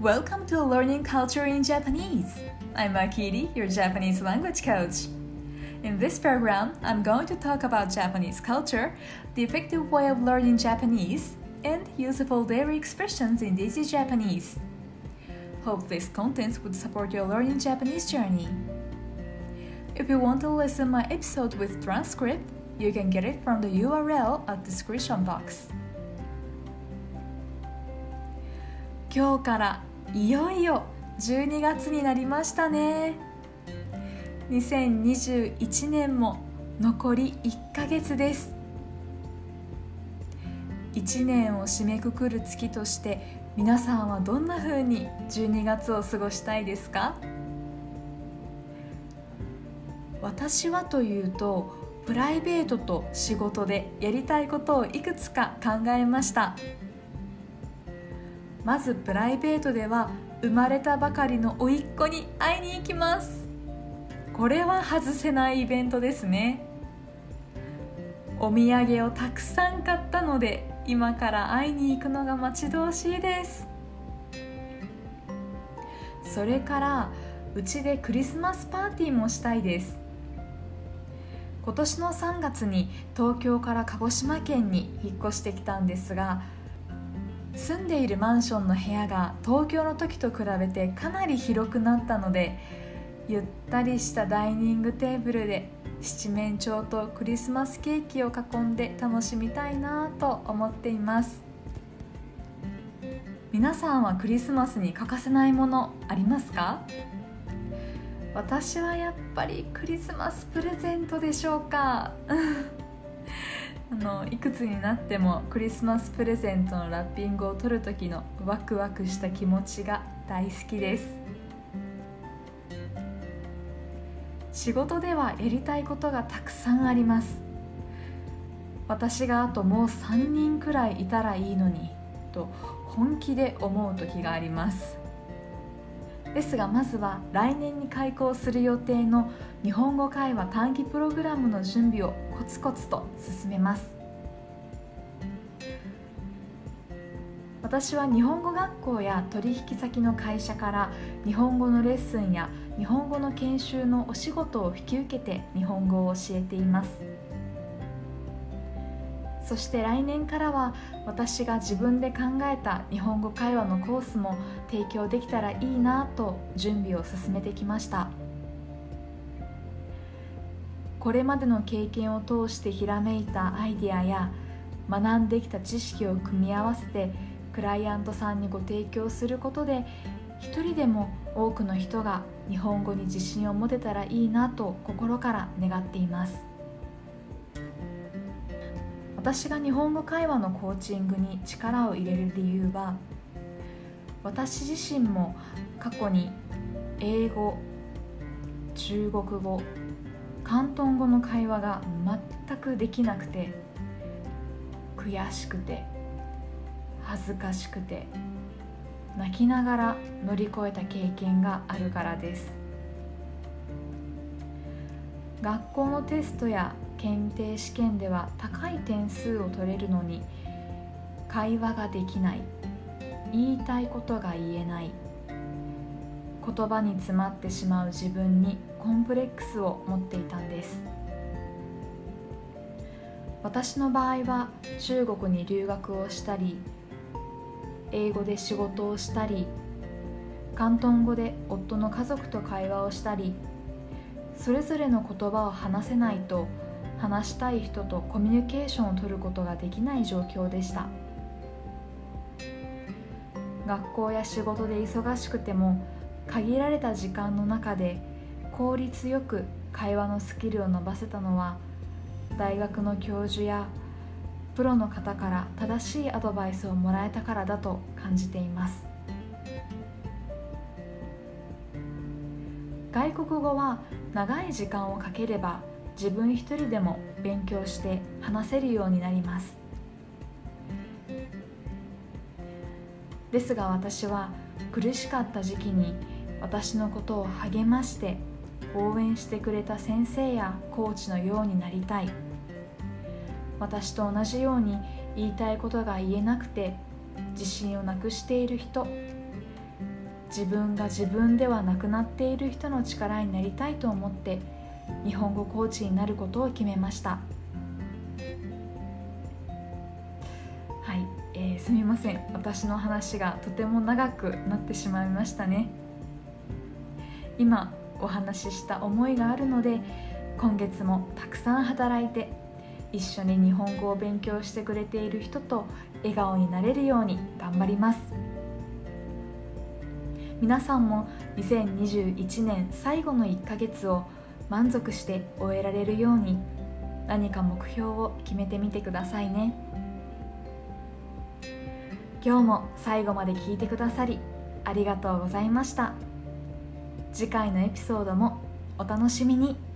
Welcome to Learning Culture in Japanese. I'm Akiri, your Japanese language coach. In this program, I'm going to talk about Japanese culture, the effective way of learning Japanese, and useful daily expressions in daily Japanese. Hope this content would support your learning Japanese journey. If you want to listen my episode with transcript, you can get it from the URL at the description box. 今日から いよいよ12月になりましたね。2021年も残り1ヶ月です。1年を締めくくる月として皆さんはどんな風に12月を過ごしたいですか？私はというとプライベートと仕事でやりたいことをいくつか考えました。まずプライベートでは生まれたばかりの甥っ子に会いに行きます。これは外せないイベントですね。お土産をたくさん買ったので今から会いに行くのが待ち遠しいです。それからうちでクリスマスパーティーもしたいです。今年の3月に東京から鹿児島県に引っ越してきたんですが住んでいるマンションの部屋が東京の時と比べてかなり広くなったのでゆったりしたダイニングテーブルで七面鳥とクリスマスケーキを囲んで楽しみたいなと思っています。皆さんはクリスマスに欠かせないものありますか？私はやっぱりクリスマスプレゼントでしょうか。あのいくつになってもクリスマスプレゼントのラッピングを取る時のワクワクした気持ちが大好きです。仕事ではやりたいことがたくさんあります。私があともう3人くらいいたらいいのにと本気で思う時があります。ですがまずは来年に開講する予定の日本語会話短期プログラムの準備をコツコツと進めます。私は日本語学校や取引先の会社から日本語のレッスンや日本語の研修のお仕事を引き受けて日本語を教えています。そして来年からは私が自分で考えた日本語会話のコースも提供できたらいいなと準備を進めてきました。これまでの経験を通してひらめいたアイデアや学んできた知識を組み合わせてクライアントさんにご提供することで一人でも多くの人が日本語に自信を持てたらいいなと心から願っています。私が日本語会話のコーチングに力を入れる理由は私自身も過去に英語中国語広東語の会話が全くできなくて悔しくて恥ずかしくて泣きながら乗り越えた経験があるからです。学校のテストや検定試験では高い点数を取れるのに会話ができない。言いたいことが言えない。言葉に詰まってしまう自分にコンプレックスを持っていたんです。私の場合は中国に留学をしたり英語で仕事をしたり広東語で夫の家族と会話をしたりそれぞれの言葉を話せないと話したい人とコミュニケーションを取ることができない状況でした。学校や仕事で忙しくても限られた時間の中で効率よく会話のスキルを伸ばせたのは大学の教授やプロの方から正しいアドバイスをもらえたからだと感じています。外国語は長い時間をかければ自分一人でも勉強して話せるようになります。ですが私は苦しかった時期に私のことを励まして応援してくれた先生やコーチのようになりたい。私と同じように言いたいことが言えなくて自信をなくしている人。自分が自分ではなくなっている人の力になりたいと思って日本語コーチになることを決めました。はい、えー、すみません。私の話がとても長くなってしまいましたね。今お話しした思いがあるので今月もたくさん働いて一緒に日本語を勉強してくれている人と笑顔になれるように頑張ります。皆さんも2021年最後の1ヶ月を満足して終えられるように何か目標を決めてみてくださいね。今日も最後まで聞いてくださりありがとうございました。次回のエピソードもお楽しみに。